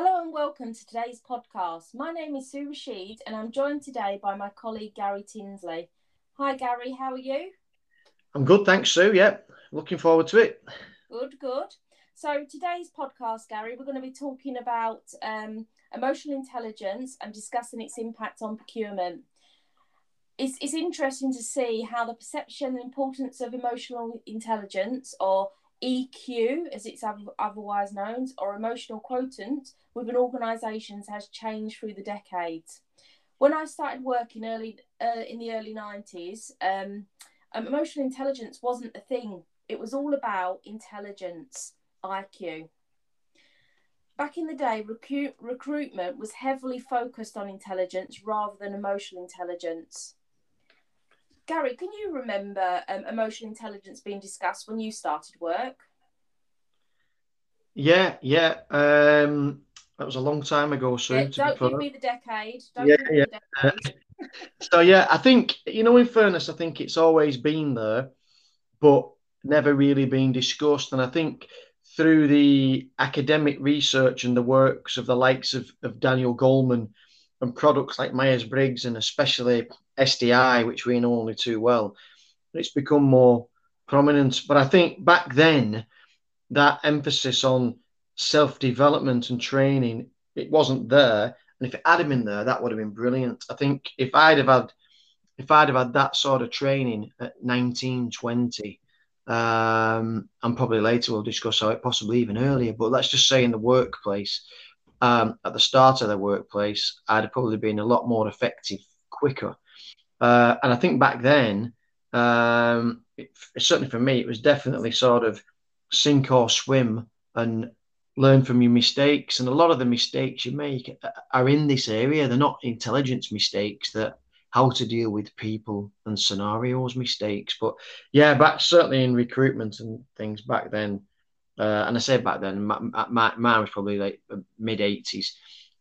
Hello and welcome to today's podcast. My name is Sue Rashid and I'm joined today by my colleague Gary Tinsley. Hi Gary, how are you? I'm good, thanks, Sue. Yep, looking forward to it. Good, good. So today's podcast, Gary, we're going to be talking about um, emotional intelligence and discussing its impact on procurement. It's, it's interesting to see how the perception and importance of emotional intelligence, or EQ as it's otherwise known, or emotional quotient within organisations has changed through the decades. When I started working early uh, in the early 90s, um, um, emotional intelligence wasn't a thing. It was all about intelligence, IQ. Back in the day, recruit, recruitment was heavily focused on intelligence rather than emotional intelligence. Gary, can you remember um, emotional intelligence being discussed when you started work? Yeah, yeah. Um, that was a long time ago, Sue. Yeah, don't give me the decade. Don't yeah, yeah. Decade. so yeah, I think you know, in fairness, I think it's always been there, but never really been discussed. And I think through the academic research and the works of the likes of, of Daniel Goleman and products like Myers Briggs and especially SDI, which we know only too well, it's become more prominent. But I think back then, that emphasis on self development and training, it wasn't there. And if it had been there, that would have been brilliant. I think if I'd have had if I'd have had that sort of training at 19, 20, um, and probably later we'll discuss how it possibly even earlier. But let's just say in the workplace, um, at the start of the workplace, I'd have probably been a lot more effective quicker. Uh, and I think back then, um, it, certainly for me, it was definitely sort of sink or swim and learn from your mistakes. And a lot of the mistakes you make are in this area. They're not intelligence mistakes that how to deal with people and scenarios mistakes. But yeah, back certainly in recruitment and things back then. Uh, and I say back then, my, my, mine was probably like mid 80s.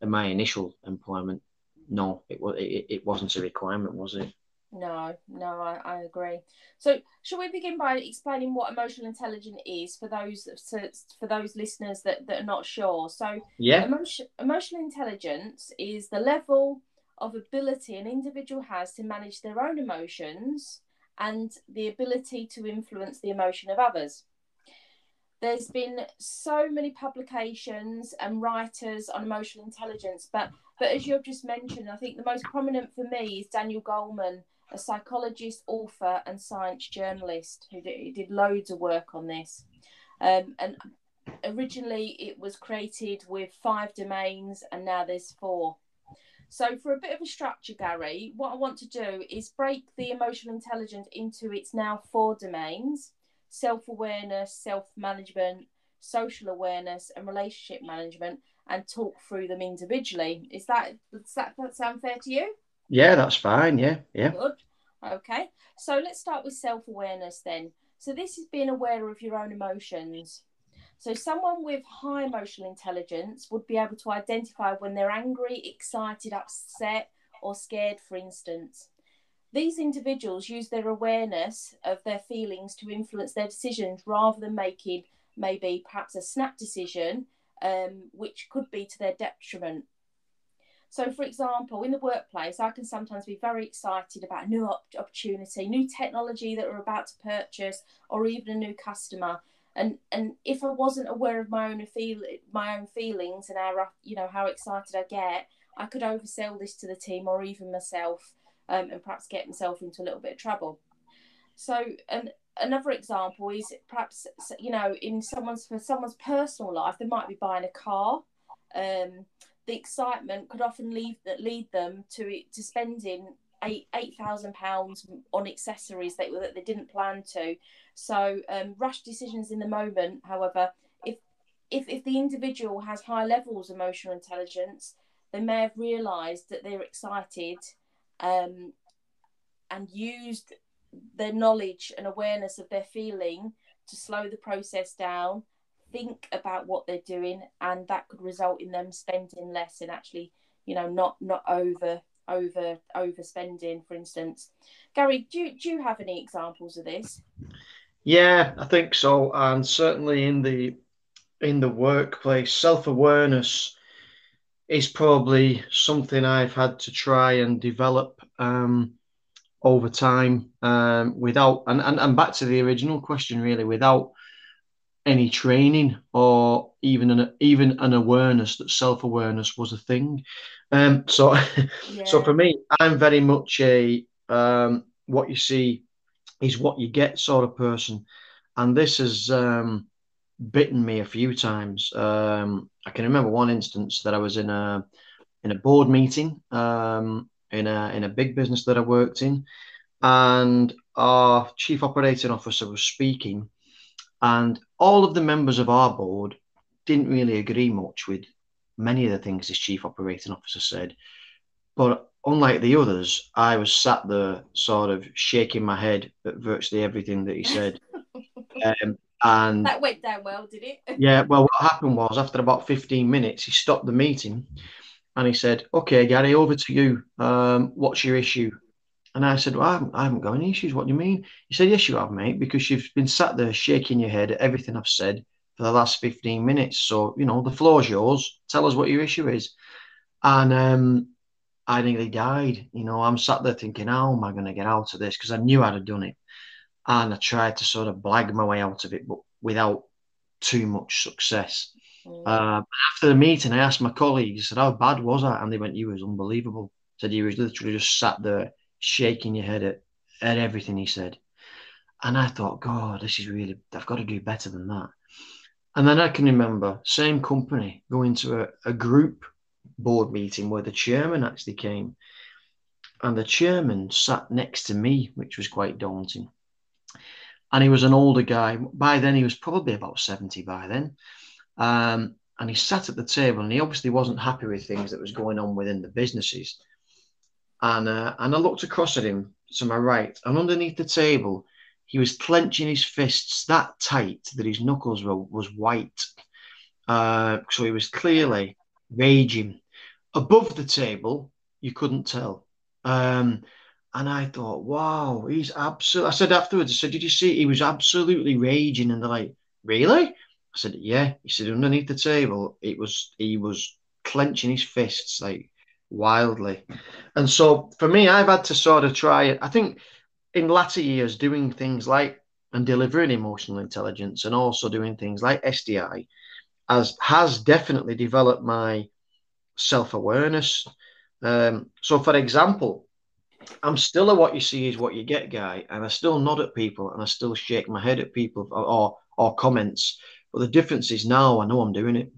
And my initial employment, no, it, was, it, it wasn't a requirement, was it? No, no, I, I agree. So, shall we begin by explaining what emotional intelligence is for those for those listeners that, that are not sure? So, yeah, emotion, emotional intelligence is the level of ability an individual has to manage their own emotions and the ability to influence the emotion of others. There's been so many publications and writers on emotional intelligence, but but as you've just mentioned, I think the most prominent for me is Daniel Goleman a psychologist, author, and science journalist who did, loads of work on this. Um, and originally, it was created with five domains, and now there's four. So, for a bit of a structure, Gary, what I want to do is break the emotional intelligence into its now four domains self awareness, self management, social awareness, and relationship management, and talk through them individually. Is that, does that, that sound fair to you? Yeah, that's fine. Yeah, yeah. Good. Okay. So let's start with self awareness then. So this is being aware of your own emotions. So someone with high emotional intelligence would be able to identify when they're angry, excited, upset, or scared, for instance. These individuals use their awareness of their feelings to influence their decisions rather than making maybe perhaps a snap decision, um, which could be to their detriment. So, for example, in the workplace, I can sometimes be very excited about a new opportunity, new technology that we're about to purchase, or even a new customer. And and if I wasn't aware of my own feel my own feelings and how you know how excited I get, I could oversell this to the team or even myself, um, and perhaps get myself into a little bit of trouble. So, another example is perhaps you know in someone's for someone's personal life, they might be buying a car. Um, the excitement could often lead that lead them to to spending eight eight thousand pounds on accessories that, that they didn't plan to. So um, decisions in the moment, however, if if if the individual has high levels of emotional intelligence, they may have realised that they're excited, um, and used their knowledge and awareness of their feeling to slow the process down think about what they're doing and that could result in them spending less and actually you know not not over over overspending for instance. Gary do, do you have any examples of this? Yeah i think so. And certainly in the in the workplace self-awareness is probably something I've had to try and develop um, over time um, without, and, and, and back to the original question, really, without any training or even an even an awareness that self awareness was a thing. Um, so, yeah. so for me, I'm very much a um, what you see is what you get sort of person, and this has um, bitten me a few times. Um, I can remember one instance that I was in a in a board meeting um, in a in a big business that I worked in, and our chief operating officer was speaking and all of the members of our board didn't really agree much with many of the things this chief operating officer said. But unlike the others, I was sat there sort of shaking my head at virtually everything that he said. um, and that went down well, did it? yeah, well, what happened was after about 15 minutes, he stopped the meeting and he said, Okay, Gary, over to you. Um, what's your issue? And I said, well, I haven't, I haven't got any issues. What do you mean? He said, Yes, you have, mate, because you've been sat there shaking your head at everything I've said for the last 15 minutes. So, you know, the floor's yours. Tell us what your issue is. And um, I nearly died. You know, I'm sat there thinking, How am I going to get out of this? Because I knew I'd have done it. And I tried to sort of blag my way out of it, but without too much success. Mm. Uh, after the meeting, I asked my colleagues, I said, How bad was I? And they went, You was unbelievable. I said, You was literally just sat there shaking your head at, at everything he said. And I thought, God, this is really, I've got to do better than that. And then I can remember, same company, going to a, a group board meeting where the chairman actually came. And the chairman sat next to me, which was quite daunting. And he was an older guy. By then, he was probably about 70 by then. Um, and he sat at the table and he obviously wasn't happy with things that was going on within the businesses and uh, and I looked across at him to my right, and underneath the table, he was clenching his fists that tight that his knuckles were was white. Uh, so he was clearly raging. Above the table, you couldn't tell. Um, and I thought, wow, he's absolutely. I said afterwards, I said, did you see? He was absolutely raging, and they're like, really? I said, yeah. He said, underneath the table, it was he was clenching his fists like wildly. And so for me, I've had to sort of try it. I think in latter years, doing things like and delivering emotional intelligence and also doing things like SDI has, has definitely developed my self-awareness. Um, so for example, I'm still a what you see is what you get guy, and I still nod at people and I still shake my head at people or, or, comments. But the difference is now I know I'm doing it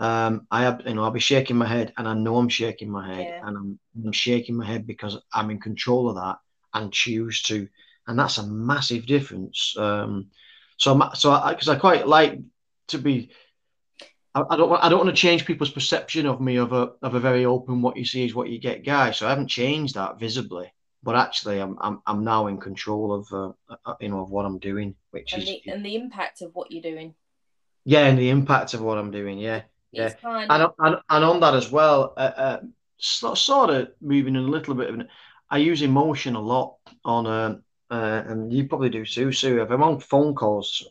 um, I have, you know, I'll be shaking my head, and I know I'm shaking my head, yeah. and I'm, I'm shaking my head because I'm in control of that and choose to, and that's a massive difference. Um, so, so because I, I, quite like to be, I, I don't, want, I don't want to change people's perception of me of a, of a very open, what you see is what you get guy. So I haven't changed that visibly, but actually, I'm, I'm, I'm now in control of, uh, uh you know, of what I'm doing, which and is the, and the impact of what you're doing. Yeah, and the impact of what I'm doing. Yeah, yeah, and, and, and on that as well, uh, uh, sort of moving in a little bit of, I use emotion a lot on, uh, uh, and you probably do too, Sue. If I'm on phone calls,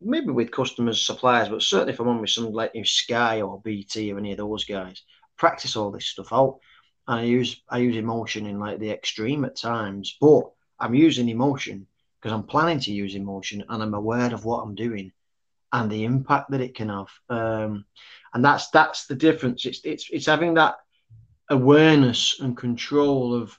maybe with customers, suppliers, but certainly if I'm on with some like you know, Sky or BT or any of those guys, practice all this stuff out. And I use I use emotion in like the extreme at times, but I'm using emotion because I'm planning to use emotion and I'm aware of what I'm doing and the impact that it can have. Um, and that's that's the difference. It's it's it's having that awareness and control of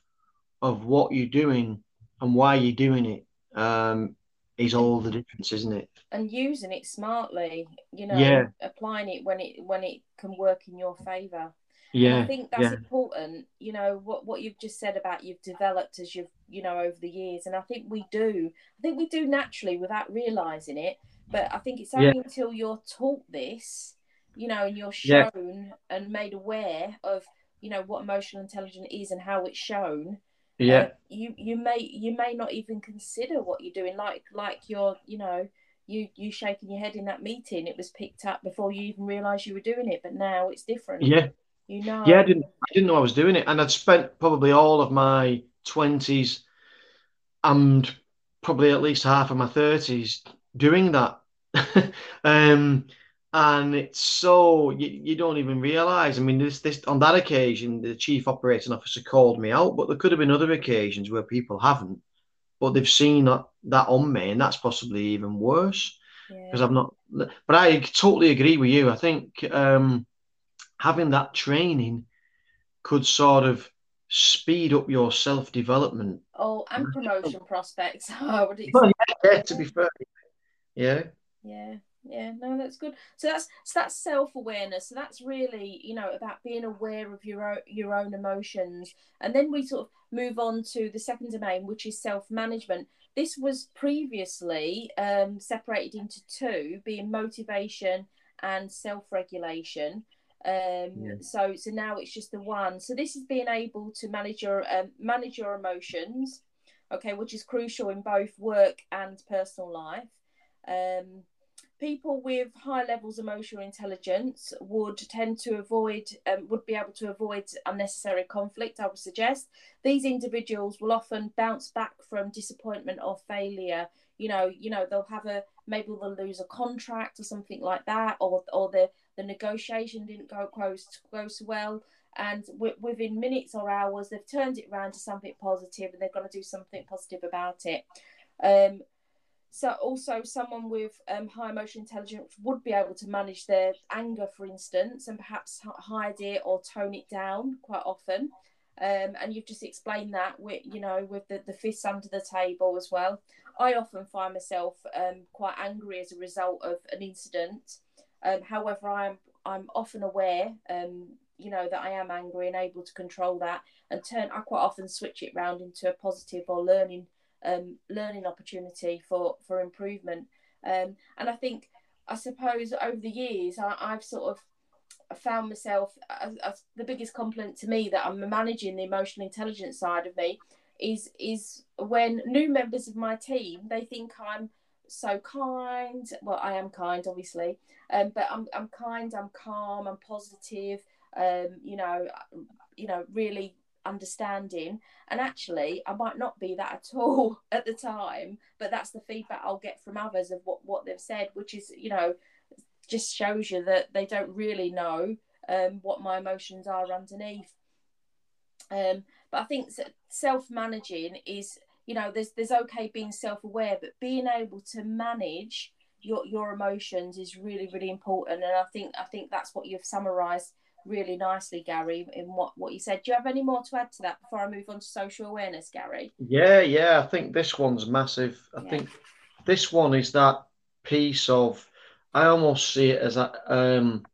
of what you're doing and why you're doing it um, is all the difference, isn't it? And using it smartly, you know, yeah. applying it when it when it can work in your favour. Yeah, and I think that's yeah. important. You know what what you've just said about you've developed as you've you know over the years, and I think we do. I think we do naturally without realizing it. But I think it's only yeah. until you're taught this, you know, and you're shown and made aware of, you know, what emotional intelligence is and how it's shown. Yeah. You you may you may not even consider what you're doing. Like like you're, you know, you you shaking your head in that meeting. It was picked up before you even realised you were doing it. But now it's different. Yeah. You know. Yeah, I didn't I didn't know I was doing it, and I'd spent probably all of my twenties and probably at least half of my thirties doing that. um, and it's so you, you don't even realize. I mean, this this on that occasion, the chief operating officer called me out, but there could have been other occasions where people haven't, but they've seen that that on me, and that's possibly even worse because Yeah. I've not. But I totally agree with you. I think um, having that training could sort of speed up your self development. Oh, and promotion prospects. I would Well, expect. yeah, to be fair, yeah, Yeah, yeah, no, that's good. So that's so that's self awareness. So that's really you know about being aware of your own your own emotions, and then we sort of move on to the second domain, which is self management. This was previously um, separated into two, being motivation and self regulation. Um, Yeah. So so now it's just the one. So this is being able to manage your um, manage your emotions, okay, which is crucial in both work and personal life. Um, people with high levels of emotional intelligence would tend to avoid um, would be able to avoid unnecessary conflict i would suggest. These individuals will often bounce back from disappointment or failure. You know you know they'll have a maybe they'll lose a contract or something like that or or the the negotiation didn't go close go so well. And w- within minutes or hours they've turned it around to something positive and they're going to do something positive about it. Um, so also someone with um, high emotional intelligence would be able to manage their anger, for instance, and perhaps hide it or tone it down quite often. Um, and you've just explained that with you know with the, the fists under the table as well. I often find myself um, quite angry as a result of an incident. Um, however, I'm I'm often aware, um, you know, that I am angry and able to control that and turn. I quite often switch it round into a positive or learning um, learning opportunity for for improvement. Um, and I think, I suppose, over the years, I, I've sort of found myself as, as the biggest compliment to me that I'm managing the emotional intelligence side of me is is when new members of my team they think I'm so kind. Well, I am kind, obviously, um, but I'm I'm kind. I'm calm. I'm positive. Um, you know, you know, really understanding. And actually i might not be that at all at the time but that's the feedback i'll get from others of what what they've said which is you know just shows you that they don't really know um, what my emotions are underneath. Um, but i think self-managing is you know there's there's okay being self-aware but being able to manage your your emotions is really really important. And i think i think that's what you've summarized really nicely, Gary, in what, what you said. Do you have any more to add to that before I move on to social awareness, Gary? yeah, yeah. I think this one's massive. I Yeah. think this one is that piece of. I almost see it as that um,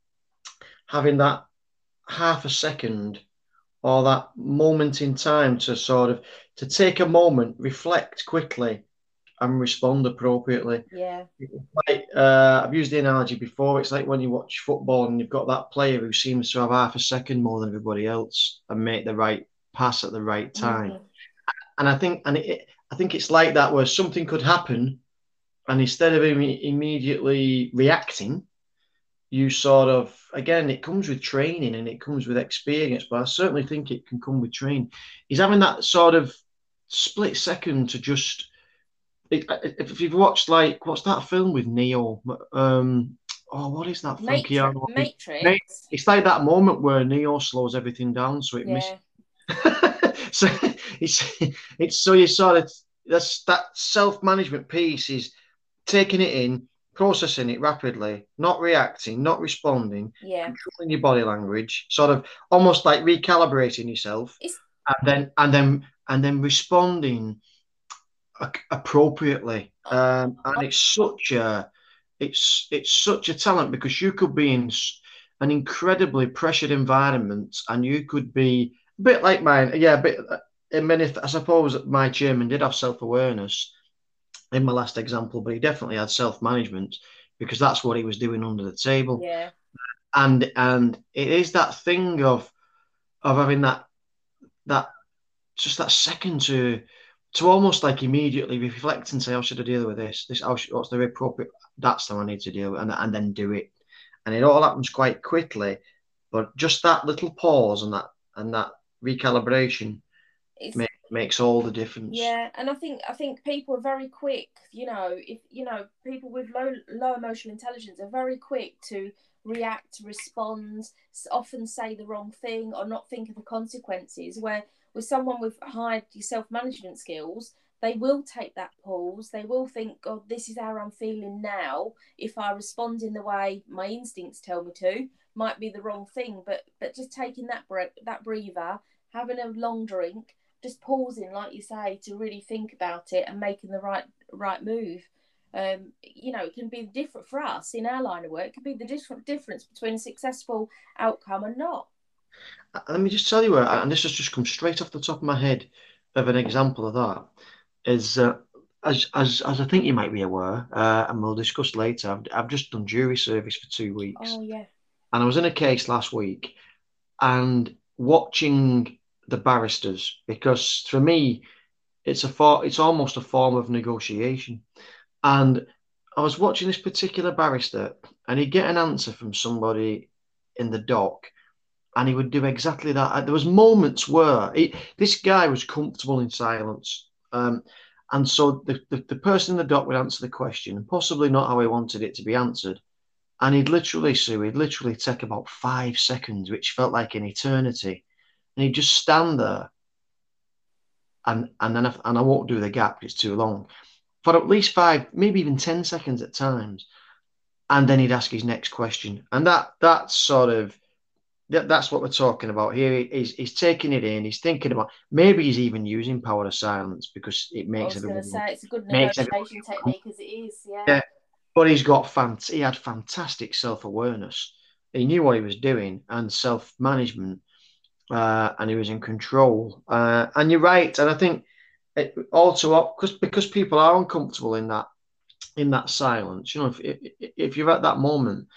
having that half a second or that moment in time to sort of to take a moment, reflect quickly, and respond appropriately. Yeah, Like uh, I've used the analogy before. It's like when you watch football and you've got that player who seems to have half a second more than everybody else and make the right pass at the right time. Mhm. And I think and it, I think it's like that where something could happen, and instead of imme- immediately reacting, you sort of again it comes with training and it comes with experience. But I certainly think it can come with training. Is having that sort of split second to just it, if you've watched like what's that film with Neo? Um, oh, what is that? film? Matri- Keanu- Matrix. It's like that moment where Neo slows everything down, so it misses. So it's it's so you sort of that's that self management piece is taking it in, processing it rapidly, not reacting, not responding, yeah, controlling your body language, sort of almost like recalibrating yourself, It's- and then and then and then responding appropriately. Um, and it's such a it's it's such a talent because you could be in an incredibly pressured environment and you could be a bit like mine, yeah, a bit. I mean, if I suppose my chairman did have self awareness in my last example, but he definitely had self management because that's what he was doing under the table yeah, and and it is that thing of of having that that just that second to to almost like immediately reflect and say, how should I deal with this? This oh, how should, what's the appropriate? That's how I need to deal with, and and then do it. And it all happens quite quickly, but just that little pause and that and that recalibration it's makes makes all the difference. Yeah, and I think I think people are very quick. You know, if you know people with low low emotional intelligence are very quick to react, respond, often say the wrong thing or not think of the consequences. Where with someone with high self management skills, they will take that pause. They will think, God, this is how I'm feeling now. If I respond in the way my instincts tell me to, might be the wrong thing. But but just taking that breath, that breather, having a long drink, just pausing, like you say, to really think about it and making the right right move. Um, you know, it can be different for us in our line of work. It can be the different difference between a successful outcome and not. Uh, let me just tell you, and this has just come straight off the top of my head of an example of that. Is uh, as as as I think you might be aware, uh, and we'll discuss later. I've, I've just done jury service for two weeks. Oh yeah. And I was in a case last week, and watching the barristers because for me it's a for, it's almost a form of negotiation and i was watching this particular barrister and he'd get an answer from somebody in the dock and he would do exactly that. There was moments where he, this guy was comfortable in silence um, and so the, the, the person in the dock would answer the question and possibly not how he wanted it to be answered and he'd literally sue he'd literally take about five seconds which felt like an eternity and he'd just stand there, and and then and I won't do the gap; it's too long, for at least five, maybe even ten seconds at times, and then he'd ask his next question, and that that sort of that, that's what we're talking about here. He's, he's taking it in. He's thinking about maybe he's even using power of silence because it makes. I was going to say it's a good negotiation technique as it is. Yeah. yeah. But he's got fant- He had fantastic self awareness. He knew what he was doing and self management uh, and he was in control. Uh, and you're right, and I think it also because because people are uncomfortable in that in that silence. You know, if if you're at that moment,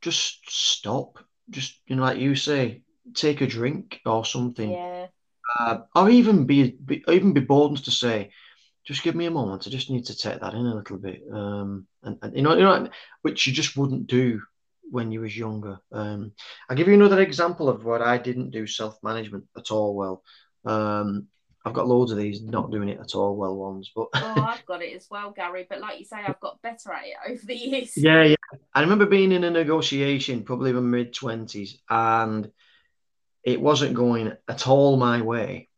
just stop. Just you know, like you say, take a drink or something. Yeah. Uh, or even be, be even be bold enough to say, just give me a moment. I just need to take that in a little bit. Um, and, and you know, you know, which you just wouldn't do when you was younger. Um, I'll give you another example of what I didn't do self-management at all well. Um, I've got loads of these not doing it at all well ones, but oh, I've got it as well, Gary. But like you say, I've got better at it over the years. Yeah, yeah. I remember being in a negotiation, probably in my mid twenties, and it wasn't going at all my way.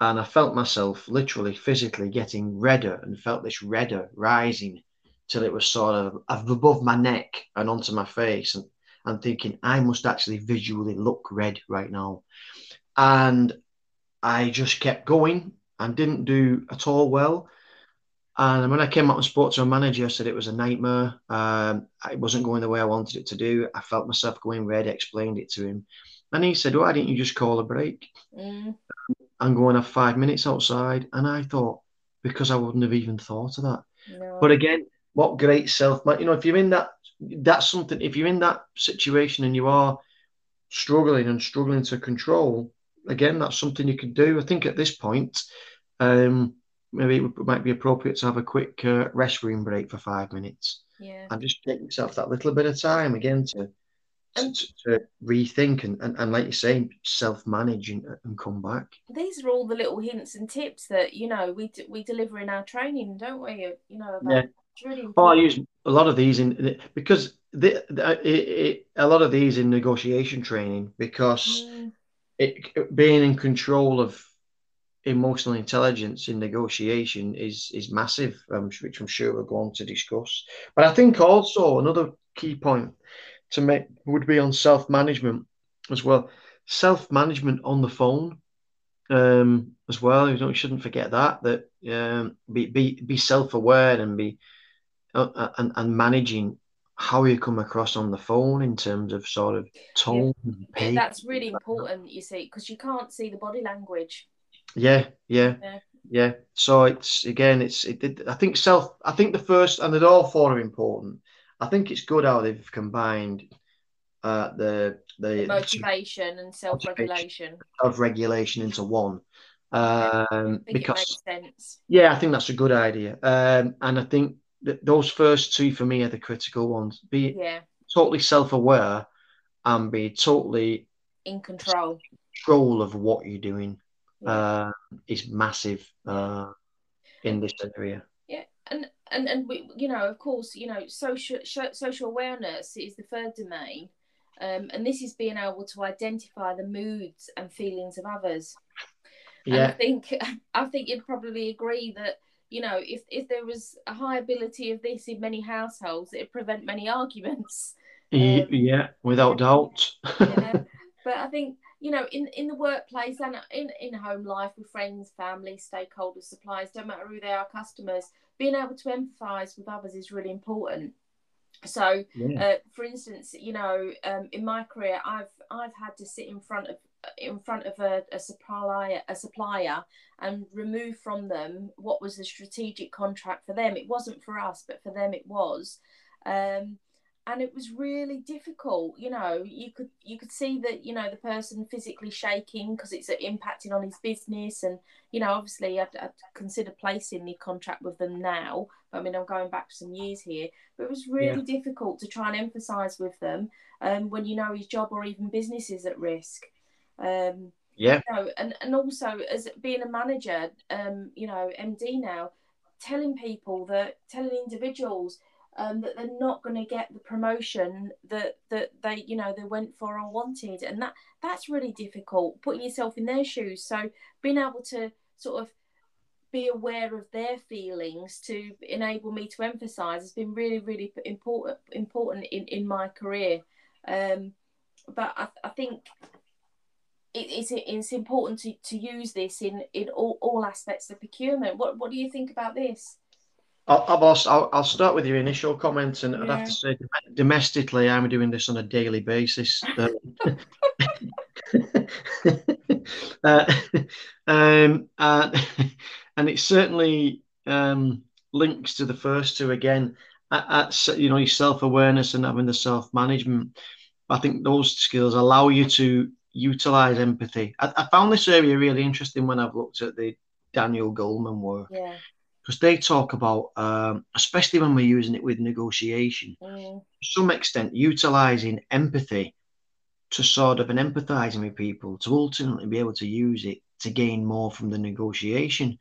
And I felt myself literally, physically getting redder, and felt this redder rising till it was sort of above my neck and onto my face. And I'm thinking, I must actually visually look red right now. And I just kept going and didn't do at all well. And when I came up and spoke to a manager, I said it was a nightmare. Um, it wasn't going the way I wanted it to do. I felt myself going red, explained it to him. And he said, Why didn't you just call a break mm. and go and have five minutes outside? And I thought, Because I wouldn't have even thought of that. No. But again, what great self you know if you're in that that's something if you're in that situation and you are struggling and struggling to control again that's something you can do. I think at this point um maybe it might be appropriate to have a quick uh, restroom break for five minutes. Yeah. And just take yourself that little bit of time again to to, to, rethink and, and, and like you say self-manage and, and come back. These are all the little hints and tips that you know we we deliver in our training don't we? You know about yeah. really oh, I use a lot of these in because the, the it, it, a lot of these in negotiation training because mm. It, being in control of emotional intelligence in negotiation is is massive, um, which I'm sure we're going to discuss. But I think also another key point to make would be on self management as well. Self management on the phone um, as well. You, you shouldn't forget that that um, be be be self aware and be uh, and, and managing how you come across on the phone in terms of sort of tone yeah. that's really important you see because you can't see the body language. Yeah, yeah yeah. yeah. So it's again it's it, it, i think self i think the first and they're all four are important. I think it's good how they've combined uh the the, the motivation and self-regulation. Of regulation into one. Um because yeah i think that's a good idea. Um and i think th- those first two for me are the critical ones. Be yeah. totally self-aware and be totally in control control of what you're doing. uh, is massive uh, in this area. Yeah, and and and we, you know, of course, you know, social social awareness is the third domain, um, and this is being able to identify the moods and feelings of others. Yeah, and I think I think you'd probably agree that you know if if there was a high ability of this in many households, it'd prevent many arguments. Um, yeah, without doubt. yeah. But I think you know, in in the workplace and in in home life with friends, family, stakeholders, suppliers, don't matter who they are, customers, being able to empathise with others is really important. So, yeah. uh, for instance, you know, um, in my career, I've I've had to sit in front of in front of a, a supplier a supplier and remove from them what was the strategic contract for them. It wasn't for us, but for them it was. Um, and it was really difficult you know you could you could see that you know the person physically shaking because it's impacting on his business and you know obviously I'd, I'd, consider placing the contract with them now i mean i'm going back some years here but it was really yeah. difficult to try and emphasize with them um, when you know his job or even business is at risk um, yeah. you know, and, and also as being a manager um, you know md now telling people that telling individuals um, that they're not going to get the promotion that that they you know they went for or wanted. And that that's really difficult putting yourself in their shoes. So being able to sort of be aware of their feelings to enable me to emphasize has been really really important important in, in my career. Um, but I, I think it, it's, it's important to, to use this in, in all, all aspects of procurement. What, what do you think about this? I'll, I'll, I'll start with your initial comments, and yeah. I'd have to say, domestically, I'm doing this on a daily basis. uh, um, and, and it certainly um, links to the first two again. At, at you know, your self awareness and having the self management. I think those skills allow you to utilize empathy. I, I, found this area really interesting when I've looked at the Daniel Goleman work. Yeah because they talk about, um, especially when we're using it with negotiation, mm. to some extent, utilizing empathy to sort of an empathizing with people to ultimately be able to use it to gain more from the negotiation.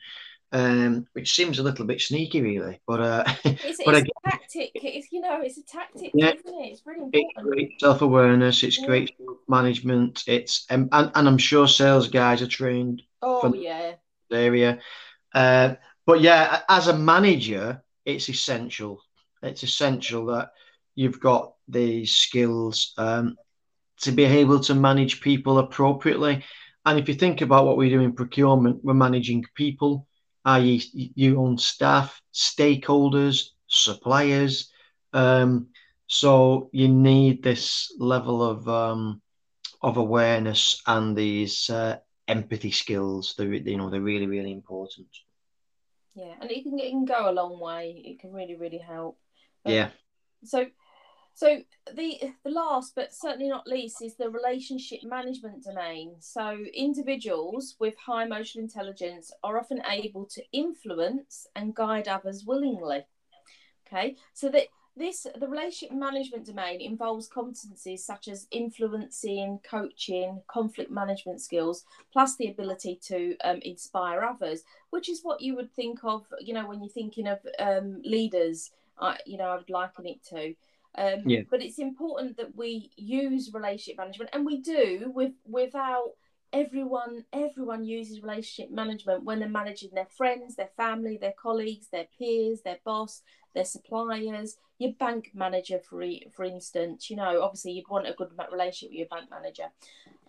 Um, which seems a little bit sneaky, really. But uh, it's, but it's again, a tactic. It's you know, it's a tactic, yeah, isn't it? It's really important. It's great self awareness. It's yeah. great management. It's um, and, and I'm sure sales guys are trained. Oh yeah. Area. Uh, but yeah, as a manager, it's essential. It's essential that you've got the skills um, to be able to manage people appropriately. And if you think about what we do in procurement, we're managing people, i.e., you own staff, stakeholders, suppliers. Um, so you need this level of um, of awareness and these uh, empathy skills. They're you know they're really really important yeah and it can, it can go a long way it can really really help yeah so so the the last but certainly not least is the relationship management domain so individuals with high emotional intelligence are often able to influence and guide others willingly okay so that this the relationship management domain involves competencies such as influencing, coaching, conflict management skills, plus the ability to um, inspire others, which is what you would think of, you know, when you're thinking of um, leaders. I, you know, I would liken it to. Um, yeah. But it's important that we use relationship management, and we do with without everyone everyone uses relationship management when they're managing their friends their family their colleagues their peers their boss their suppliers your bank manager for for instance you know obviously you'd want a good relationship with your bank manager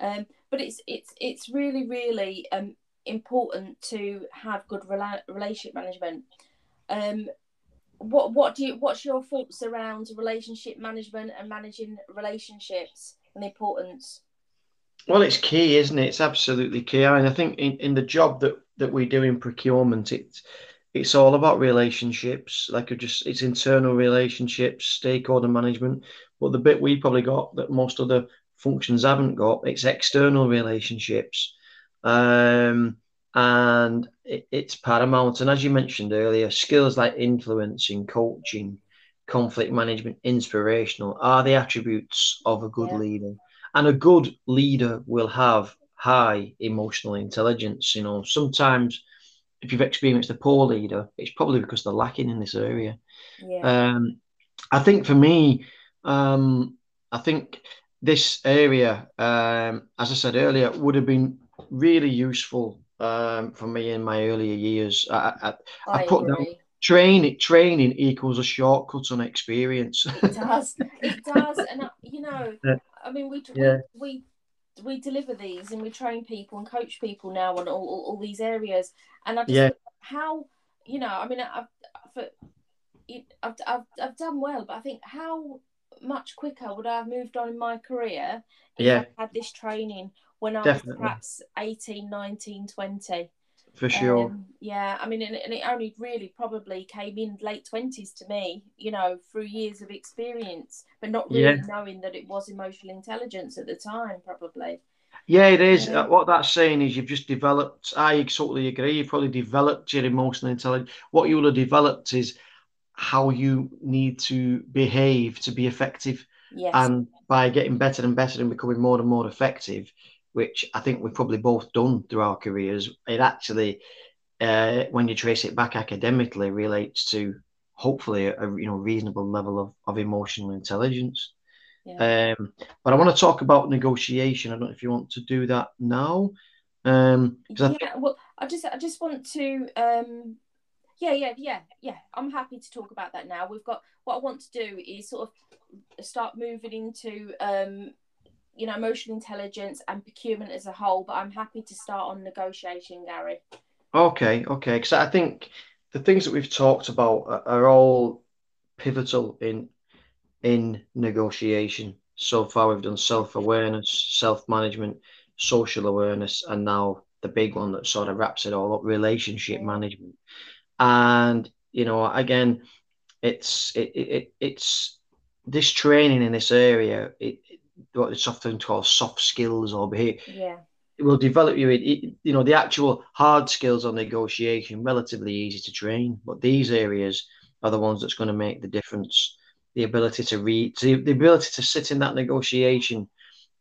um, but it's it's it's really really um, important to have good rela- relationship management um, what what do you what's your thoughts around relationship management and managing relationships and the importance well, it's key, isn't it? It's absolutely key. I mean, I think in, in the job that, that we do in procurement, it's it's all about relationships. Like just it's internal relationships, stakeholder management. But the bit we probably got that most other functions haven't got, it's external relationships. Um, and it, it's paramount. And as you mentioned earlier, skills like influencing, coaching, conflict management, inspirational are the attributes of a good yeah. leader. And a good leader will have high emotional intelligence. You know, sometimes if you've experienced a poor leader, it's probably because they're lacking in this area. Yeah. Um, I think for me, um, I think this area, um, as I said earlier, would have been really useful um, for me in my earlier years. I, I, I, I put agree. down training. Training equals a shortcut on experience. It does. It does. And, you know, Yeah. I mean, we, Yeah. we, we, we deliver these and we train people and coach people now on all, all, all these areas. And I just, Yeah. how, you know, I mean, I've, for, it- I've, I've, I've done well, but I think how much quicker would I have moved on in my career if Yeah. I had this training when I Definitely. was perhaps 18, 19, 20? for sure. Um, yeah, I mean, and, and it only really probably came in late twenties to me, you know, through years of experience, but not really Yeah. knowing that it was emotional intelligence at the time, probably. Yeah, it is. Yeah. What that's saying is you've just developed. I totally agree. You've probably developed your emotional intelligence. What you will have developed is how you need to behave to be effective. Yes, And by getting better and better and becoming more and more effective, which I think we've probably both done through our careers, it actually, uh, when you trace it back academically, relates to hopefully a, you know reasonable level of, of emotional intelligence. yeah. Um, but I want to talk about negotiation. I don't know if you want to do that now. Um, 'cause I yeah. Well, I just, I just want to, um, yeah, yeah, yeah, yeah. I'm happy to talk about that now. We've got what I want to do is sort of start moving into, um, you know, emotional intelligence and procurement as a whole. But I'm happy to start on negotiation, Gary. okay, okay, because I think the things that we've talked about are, are all pivotal in in negotiation. So far, we've done self-awareness, self-management, social awareness, and now the big one that sort of wraps it all up, relationship management. And you know, again, it's it, it it- it's this training in this area. It what it's often called soft skills or behavior. Yeah, It will develop you. in- It, you know, the actual hard skills on negotiation relatively easy to train, but these areas are the ones that's going to make the difference. The ability to read, the, the ability to sit in that negotiation,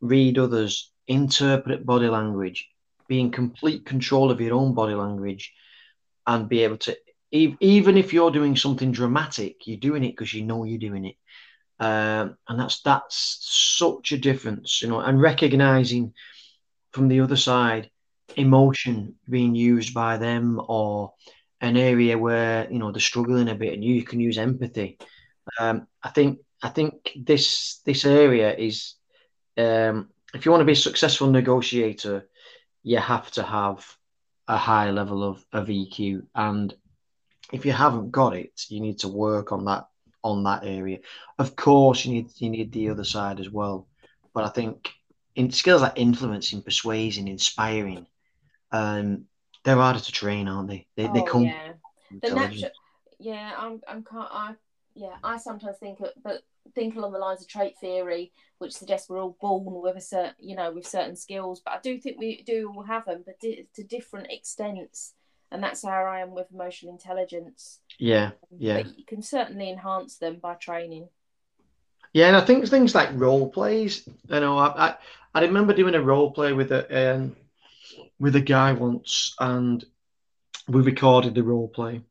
read others, interpret body language, be in complete control of your own body language, and be able to, even if you're doing something dramatic, you're doing it because you know you're doing it. Um, and that's that's such a difference, you know, and recognizing from the other side emotion being used by them or an area where you know they're struggling a bit and you can use empathy. Um, i think i think this this area is um, if you want to be a successful negotiator you have to have a high level of, of eq and if you haven't got it you need to work on that on that area of course you need you need the other side as well but i think in skills like influencing, persuading, inspiring, um, they're harder to train, aren't they? They, they oh come yeah. The natural, yeah. I'm, I'm can't. I, yeah. I sometimes think, but think along the lines of trait theory, which suggests we're all born with a certain, you know, with certain skills. But I do think we do all have them, but di- to different extents. And that's how I am with emotional intelligence. Yeah, yeah, But you can certainly enhance them by training. yeah. And I think things like role plays. You know, I I, I remember doing a role play with a um, with a guy once, and we recorded the role play.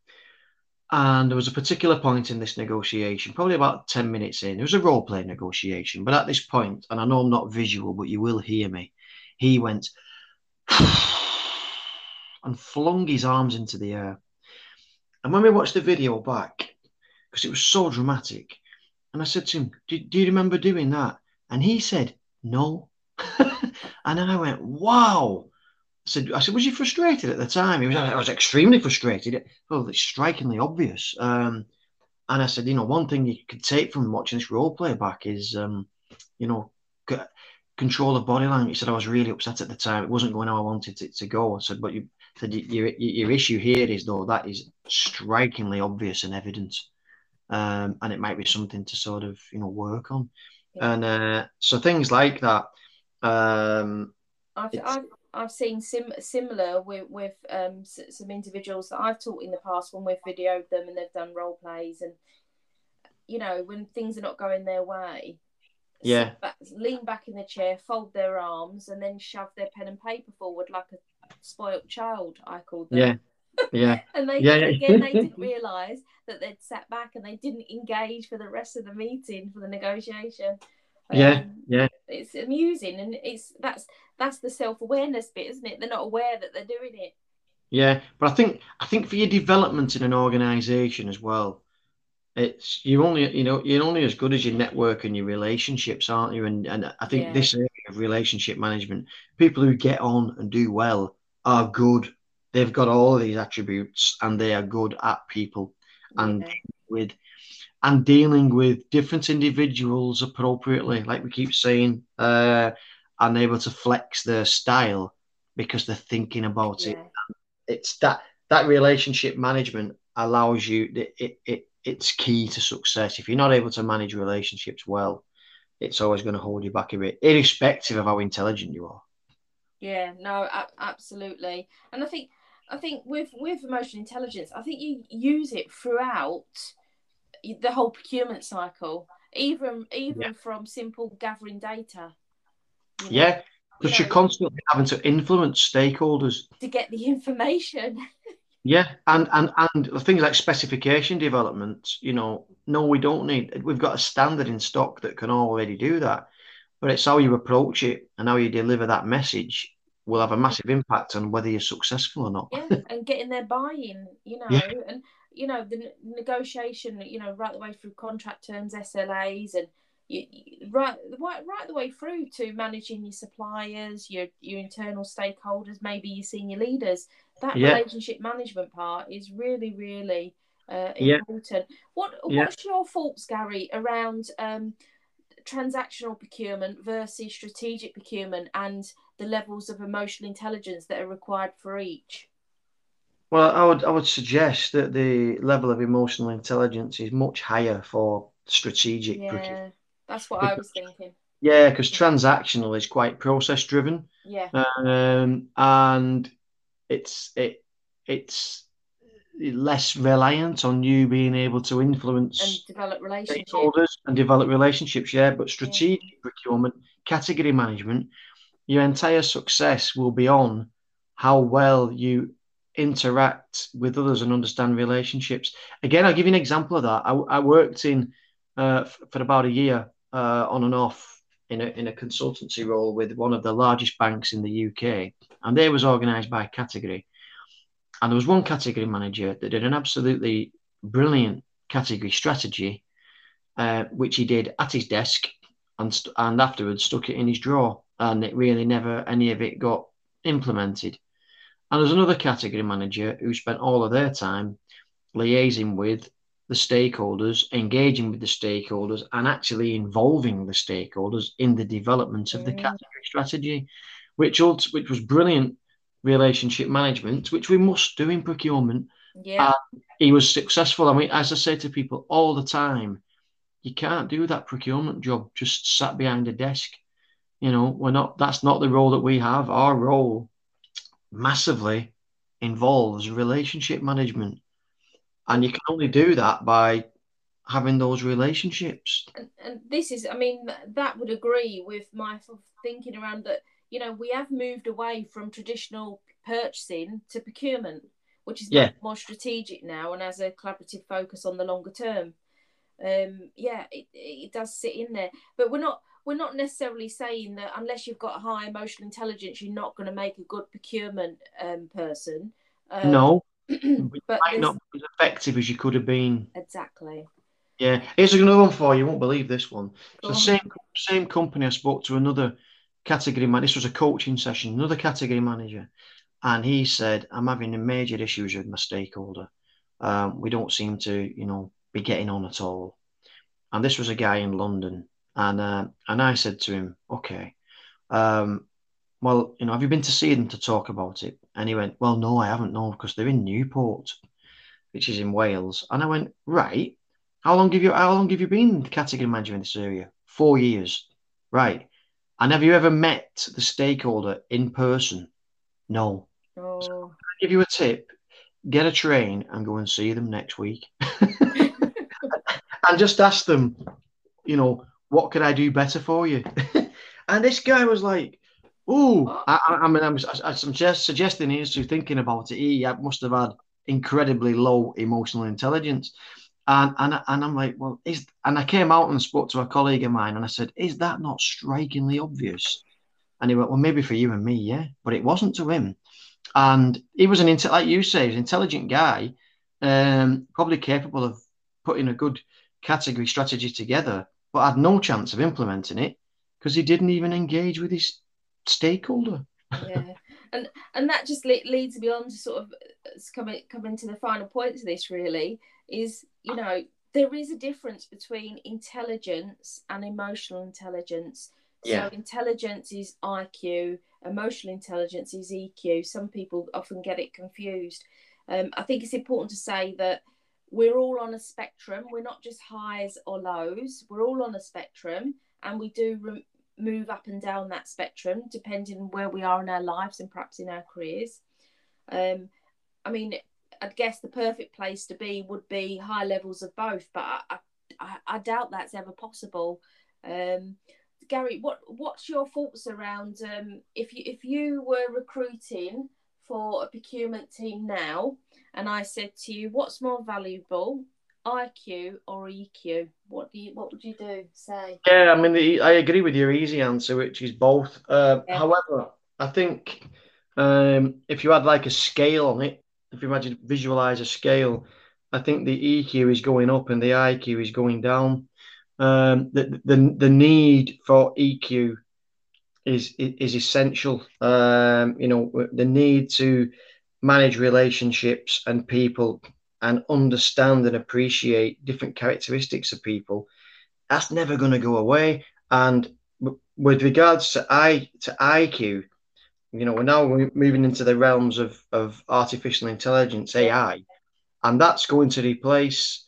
And there was a particular point in this negotiation, probably about 10 minutes in. It was a role play negotiation. But at this point, and I know I'm not visual, but you will hear me, he went and flung his arms into the air. And when we watched the video back, because it was so dramatic, and I said to him, do, do you remember doing that? And he said, No. and I went, Wow. I said, I said, was you frustrated at the time? He was, I was extremely frustrated. Well, it's strikingly obvious. Um, and I said, you know, one thing you could take from watching this role play back is, um, you know, c- control of body language. He said, I was really upset at the time. It wasn't going how I wanted it to go. I said, but you your, your, your issue here is, though, that is strikingly obvious and evident. Um, and it might be something to sort of, you know, work on. Yeah. And uh, so things like that. Um, I've, I've, I've seen sim- similar with, with um, s- some individuals that I've taught in the past when we've videoed them and they've done role plays and you know when things are not going their way Yeah. Back, lean back in the chair, fold their arms, and then shove their pen and paper forward like a spoilt child. I called them. Yeah. Yeah. and they Yeah, yeah. again they didn't realise that they'd sat back and they didn't engage for the rest of the meeting for the negotiation. Yeah. Um, Yeah. it's amusing and it's that's that's the self-awareness bit isn't it they're not aware that they're doing it Yeah, but I think I think for your development in an organization as well, it's you only you know you're only as good as your network and your relationships, aren't you? And and I think Yeah. this area of relationship management, people who get on and do well are good. They've got all of these attributes and they are good at people and Yeah. with and dealing with different individuals appropriately, like we keep saying, uh, and able to flex their style because they're thinking about it. Yeah. It's that that relationship management allows you it, it, it it's key to success. If you're not able to manage relationships well it's always going to hold you back a bit irrespective of how intelligent you are yeah no absolutely. And i think i think with with emotional intelligence i think you use it throughout the whole procurement cycle even even from simple gathering data you know, yeah because you you're constantly having to influence stakeholders. To get the information. Yeah and and and things like specification development you know no we don't need we've got a standard in stock that can already do that but it's how you approach it and how you deliver that message will have a massive impact on whether you're successful or not yeah and getting their buy-in you know Yeah. and you know the negotiation you know right the way through contract terms slas and you, right, right right the way through to managing your suppliers your your internal stakeholders maybe your senior leaders that Yeah. relationship management part is really really uh, Yeah. important what Yeah. what's your thoughts gary around um transactional procurement versus strategic procurement and the levels of emotional intelligence that are required for each Well, I would I would suggest that the level of emotional intelligence is much higher for strategic procurement. Yeah, that's what I was thinking. Yeah, because transactional is quite process driven, Yeah, um, and it's it it's less reliant on you being able to and influence develop relationships. stakeholders and develop relationships. Yeah, but strategic procurement, category management, your entire success will be on how well you interact with others and understand relationships. Again, I'll give you an example of that. I, I worked in uh, for about a year uh, on and off in a, in a consultancy role with one of the largest banks in the UK, and they was organised by category. And there was one category manager that did an absolutely brilliant category strategy, uh, which he did at his desk and st- and afterwards stuck it in his drawer, and it really never any of it got implemented. And there's another category manager who spent all of their time liaising with the stakeholders, engaging with the stakeholders, and actually involving the stakeholders in the development of the Mm. category strategy, which ult- which was brilliant relationship management, which we must do in procurement. Yeah, He was successful. I mean, as I say to people all the time, you can't do that procurement job just sat behind a desk. You know, we're not. That's not the role that we have. Our role massively involves relationship management, and you can only do that by having those relationships. and, and this is, I mean, that would agree with my thinking around that. You know, we have moved away from traditional purchasing to procurement, which is Yeah. more strategic now and has a collaborative focus on the longer term. Um, yeah, it, it does sit in there, but we're not we're not necessarily saying that unless you've got high emotional intelligence, you're not going to make a good procurement um, person. Um, no, but might not be as effective as you could have been. exactly. Yeah, here's another one for you. You won't believe this one. Go on. the same same company. I spoke to another category man. This was a coaching session. Another category manager, and he said, "I'm having major issues with my stakeholder. Um, we don't seem to, you know, be getting on at all." And this was a guy in London, and uh, and I said to him, "Okay, um, well, you know, have you been to see them to talk about it?" And he went, "Well, no, I haven't. No, because they're in Newport, which is in Wales." And I went, "Right." How long have you how long have you been the category manager in this area? Four years. Right. And have you ever met the stakeholder in person? No. Oh. I'll give you a tip. Get a train and go and see them next week. and just ask them, you know, what could I do better for you? and this guy was like, oh, I, I, mean, I'm, I'm just suggesting he's thinking about it. He uh, must have had incredibly low emotional intelligence. And, and, and I'm like, well, is, and I came out and spoke to a colleague of mine and I said, is that not strikingly obvious? And he went, well, maybe for you and me, yeah, but it wasn't to him. And he was an, like you say, an intelligent guy, um, probably capable of putting a good category strategy together, but had no chance of implementing it because he didn't even engage with his stakeholder. yeah, and and that just leads me on to sort of uh, coming coming to the final point of this. Really, is you know there is a difference between intelligence and emotional intelligence. Yeah. So intelligence is IQ, emotional intelligence is EQ. Some people often get it confused. Um, I think it's important to say that we're all on a spectrum. We're not just highs or lows. We're all on a spectrum, and we do re- move up and down that spectrum depending where we are in our lives and perhaps in our careers. Um, I mean, I guess the perfect place to be would be high levels of both, but I, I, I doubt that's ever possible. Um, Gary, what what's your thoughts around um, if you if you were recruiting for a procurement team now, and I said to you, what's more valuable, IQ or EQ? What do you what would you do? Say. Yeah, I mean, the, I agree with your easy answer, which is both. Uh, yeah. However, I think um, if you had like a scale on it, if you imagine visualize a scale, I think the EQ is going up and the IQ is going down. Um, the, the the need for EQ is is essential. Um, you know, the need to manage relationships and people and understand and appreciate different characteristics of people, that's never going to go away. And with regards to I to IQ, you know, we're now moving into the realms of, of artificial intelligence, AI, and that's going to replace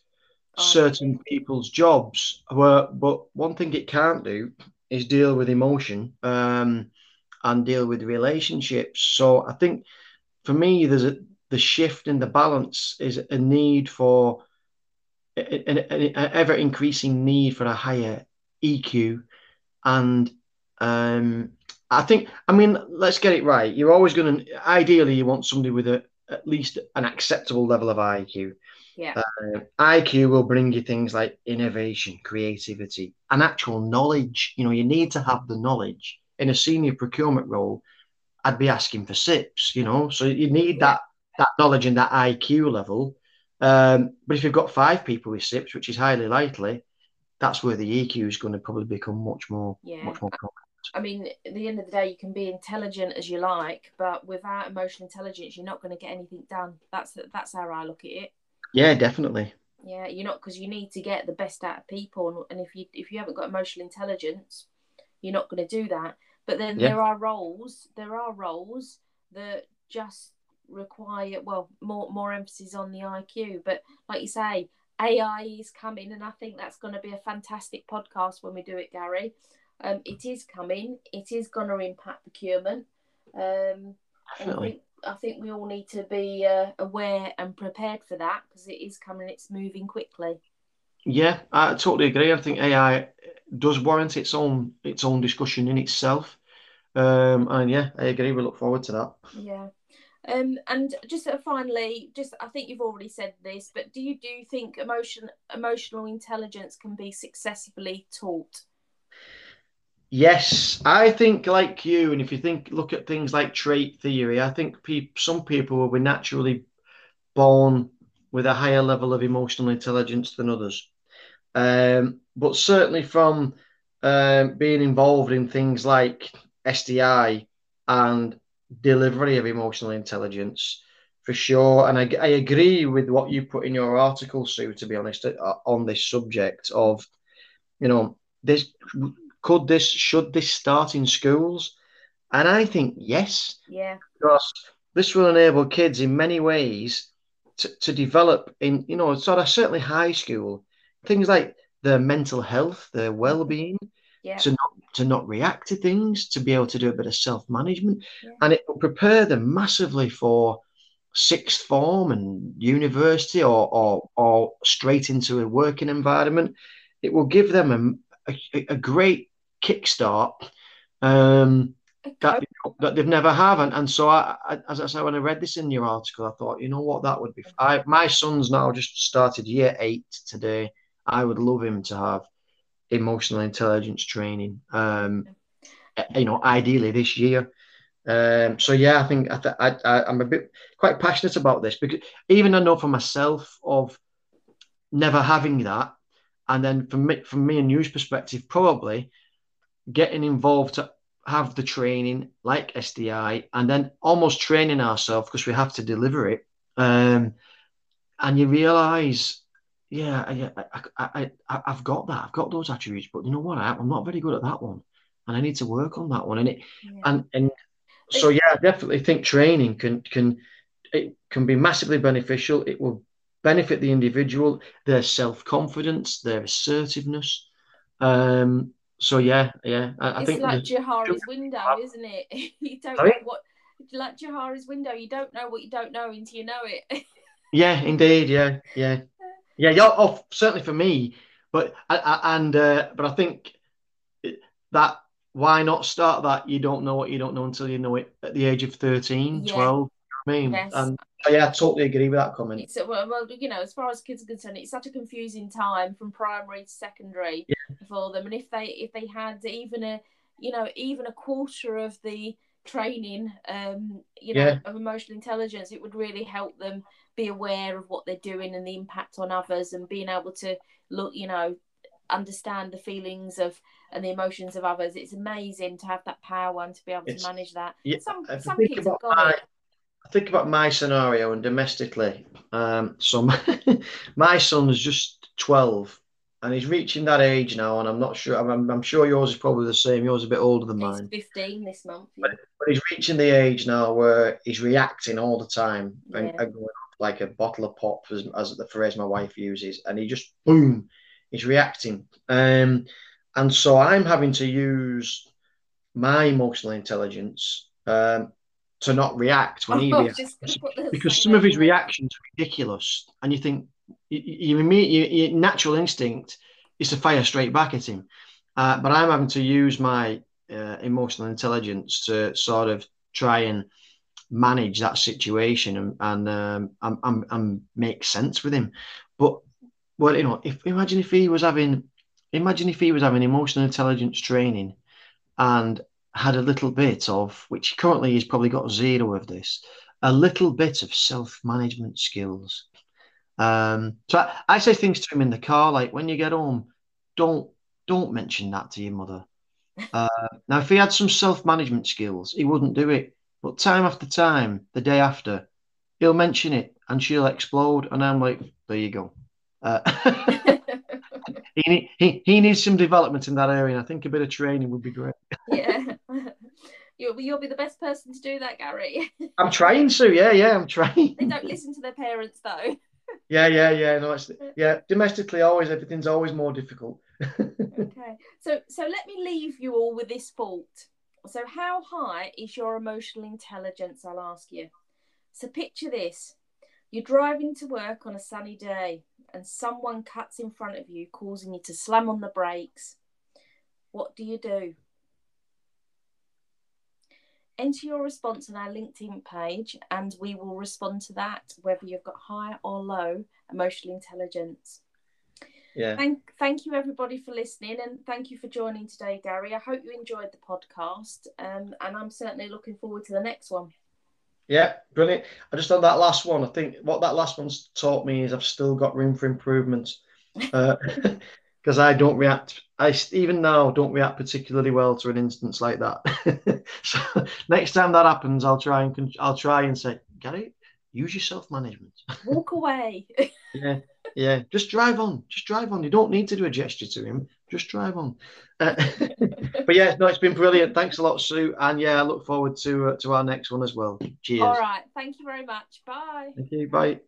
oh, certain people's jobs. Where, but one thing it can't do is deal with emotion um, and deal with relationships. So I think for me, there's a the shift in the balance is a need for an, an ever increasing need for a higher EQ. And um, I think, I mean, let's get it right. You're always going to, ideally, you want somebody with a, at least an acceptable level of IQ. Yeah. Uh, IQ will bring you things like innovation, creativity, and actual knowledge. You know, you need to have the knowledge in a senior procurement role. I'd be asking for CIPS, you know, so you need that that knowledge and that IQ level. Um, but if you've got five people with CIPS, which is highly likely, that's where the EQ is going to probably become much more, yeah. much more I mean, at the end of the day, you can be intelligent as you like, but without emotional intelligence, you're not going to get anything done. That's that's how I look at it. Yeah, definitely. Yeah, you're not because you need to get the best out of people, and if you if you haven't got emotional intelligence, you're not going to do that. But then yeah. there are roles, there are roles that just require well more more emphasis on the IQ. But like you say, AI is coming, and I think that's going to be a fantastic podcast when we do it, Gary. Um, it is coming. It is going to impact procurement. Um, I think, I think we all need to be uh, aware and prepared for that because it is coming. It's moving quickly. Yeah, I totally agree. I think AI does warrant its own its own discussion in itself. Um, and yeah, I agree. We look forward to that. Yeah. Um, and just uh, finally, just I think you've already said this, but do you do you think emotion emotional intelligence can be successfully taught? Yes, I think like you, and if you think look at things like trait theory, I think pe- some people will be naturally born with a higher level of emotional intelligence than others. Um, but certainly from um, being involved in things like SDI and delivery of emotional intelligence for sure. And I, I agree with what you put in your article, Sue, to be honest, uh, on this subject of, you know, this could this, should this start in schools? And I think yes. Yeah. Because this will enable kids in many ways to, to develop in, you know, sort of certainly high school, things like their mental health, their well being, yeah. to not to not react to things, to be able to do a bit of self management, yeah. and it will prepare them massively for sixth form and university or, or or straight into a working environment. It will give them a, a great kickstart um, that, that they've never have. And, and so, I, I, as I said, when I read this in your article, I thought, you know what, that would be. I, my son's now just started year eight today. I would love him to have emotional intelligence training. Um, you know, ideally this year. Um, so yeah, I think I, th- I, I am a bit quite passionate about this because even I know for myself of never having that, and then from me, from me and you's perspective, probably getting involved to have the training like SDI, and then almost training ourselves because we have to deliver it. Um, and you realise, yeah, I, I, I, I've got that, I've got those attributes, but you know what? I, I'm not very good at that one, and I need to work on that one. And it, yeah. and and so yeah, I definitely think training can can it can be massively beneficial. It will benefit the individual, their self confidence, their assertiveness. Um, so yeah, yeah, I, I it's think like Johari's window, isn't it? you don't Sorry? know what like Johari's window. You don't know what you don't know until you know it. yeah, indeed. Yeah, yeah, yeah. Yeah. Oh, certainly for me, but I, and uh, but I think that why not start that? You don't know what you don't know until you know it at the age of 13, yeah. 12. I mean, yes. and yeah, I totally agree with that comment. It's, well, well, you know, as far as kids are concerned, it's such a confusing time from primary to secondary yeah. for them. And if they if they had even a you know even a quarter of the training, um, you know, yeah. of emotional intelligence, it would really help them be aware of what they're doing and the impact on others, and being able to look, you know, understand the feelings of and the emotions of others. It's amazing to have that power and to be able it's, to manage that. Yeah, some some kids have got my, it. I think about my scenario and domestically. Um, so my, my son's just twelve, and he's reaching that age now, and I'm not sure. I'm, I'm sure yours is probably the same. Yours is a bit older than mine. He's Fifteen this month. Yeah. But, but, he's reaching the age now where he's reacting all the time yeah. and, and going like a bottle of pop, as, as the phrase my wife uses, and he just boom, he's reacting. Um, and so I'm having to use my emotional intelligence um, to not react when he oh, reacts. because some of his reactions are ridiculous, and you think you, you, your natural instinct is to fire straight back at him, uh, but I'm having to use my uh, emotional intelligence to sort of try and manage that situation and and, um, and, and, and make sense with him. But well, you know, if imagine if he was having imagine if he was having emotional intelligence training and had a little bit of, which currently he's probably got zero of this, a little bit of self management skills. Um, so I, I, say things to him in the car, like when you get home, don't don't mention that to your mother. Uh, now, if he had some self management skills, he wouldn't do it. But time after time, the day after, he'll mention it and she'll explode. And I'm like, there you go. Uh, he, he, he needs some development in that area. I think a bit of training would be great. yeah. You'll, you'll be the best person to do that, Gary. I'm trying to, yeah, yeah, I'm trying. They don't listen to their parents though. yeah, yeah, yeah. No, it's yeah. Domestically, always everything's always more difficult. okay, so so let me leave you all with this thought. So, how high is your emotional intelligence? I'll ask you. So, picture this: you're driving to work on a sunny day and someone cuts in front of you, causing you to slam on the brakes, what do you do? Enter your response on our LinkedIn page and we will respond to that, whether you've got high or low emotional intelligence. Yeah. Thank, thank you everybody for listening and thank you for joining today, Gary. I hope you enjoyed the podcast um, and I'm certainly looking forward to the next one. Yeah, brilliant. I just on that last one. I think what that last one's taught me is I've still got room for improvement because I don't react. I even now don't react particularly well to an instance like that. so next time that happens, I'll try and I'll try and say, Gary, use your self management. Walk away. yeah, yeah. Just drive on. Just drive on. You don't need to do a gesture to him. Just drive on. Uh, but yeah, no, it's been brilliant. Thanks a lot, Sue. And yeah, I look forward to uh, to our next one as well. Cheers. All right. Thank you very much. Bye. Thank you. Bye.